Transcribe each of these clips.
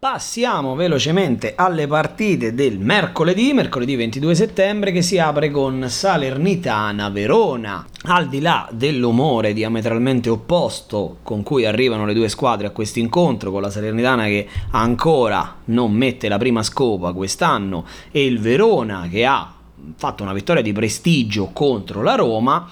Passiamo velocemente alle partite del mercoledì, mercoledì 22 settembre, che si apre con Salernitana Verona. Al di là dell'umore diametralmente opposto con cui arrivano le due squadre a questo incontro, con la Salernitana che ancora non mette la prima scopa quest'anno e il Verona che ha fatto una vittoria di prestigio contro la Roma,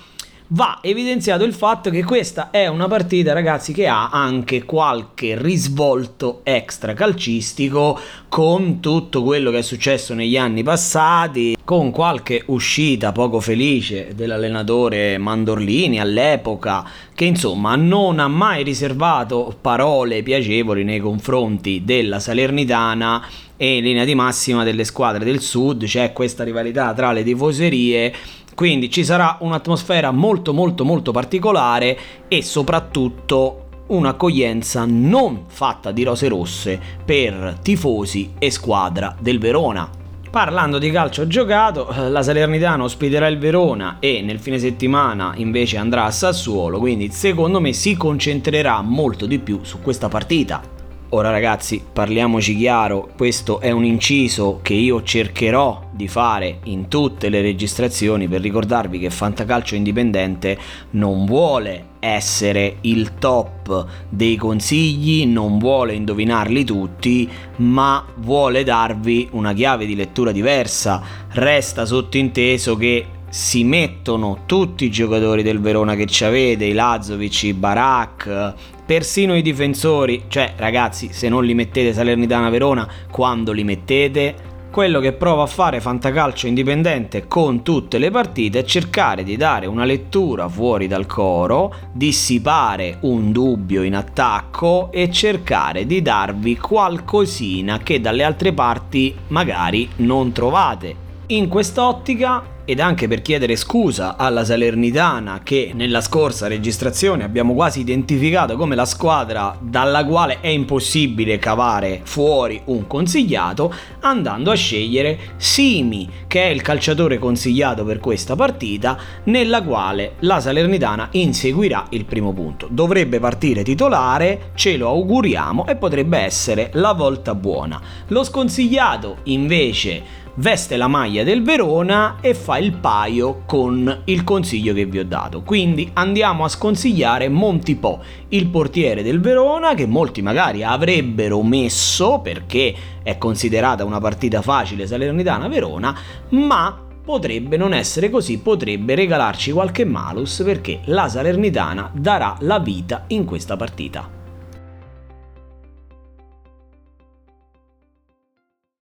va evidenziato il fatto che questa è una partita, ragazzi, che ha anche qualche risvolto extra calcistico con tutto quello che è successo negli anni passati, con qualche uscita poco felice dell'allenatore Mandorlini all'epoca, che insomma non ha mai riservato parole piacevoli nei confronti della Salernitana. E in linea di massima delle squadre del sud, c'è questa rivalità tra le tifoserie quindi ci sarà un'atmosfera molto molto molto particolare e soprattutto un'accoglienza non fatta di rose rosse per tifosi e squadra del Verona. Parlando di calcio giocato, eh, la Salernitana ospiterà il Verona e nel fine settimana invece andrà a Sassuolo, quindi secondo me si concentrerà molto di più su questa partita. Ora ragazzi, parliamoci chiaro, questo è un inciso che io cercherò di fare in tutte le registrazioni per ricordarvi che Fantacalcio Indipendente non vuole essere il top dei consigli, non vuole indovinarli tutti, ma vuole darvi una chiave di lettura diversa. Resta sottinteso che si mettono tutti i giocatori del Verona che ci avete, i Lazovic, i Barak, persino i difensori, cioè ragazzi se non li mettete Salernitana Verona, quando li mettete? Quello che prova a fare Fantacalcio indipendente con tutte le partite è cercare di dare una lettura fuori dal coro, dissipare un dubbio in attacco e cercare di darvi qualcosina che dalle altre parti magari non trovate. In quest'ottica ed anche per chiedere scusa alla Salernitana che nella scorsa registrazione abbiamo quasi identificato come la squadra dalla quale è impossibile cavare fuori un consigliato, andando a scegliere Simi, che è il calciatore consigliato per questa partita, nella quale la Salernitana inseguirà il primo punto. Dovrebbe partire titolare, ce lo auguriamo e potrebbe essere la volta buona. Lo sconsigliato invece veste la maglia del Verona e fa il paio con il consiglio che vi ho dato. Quindi andiamo a sconsigliare Montipò, il portiere del Verona, che molti magari avrebbero messo perché è considerata una partita facile Salernitana-Verona, ma potrebbe non essere così, potrebbe regalarci qualche malus perché la Salernitana darà la vita in questa partita.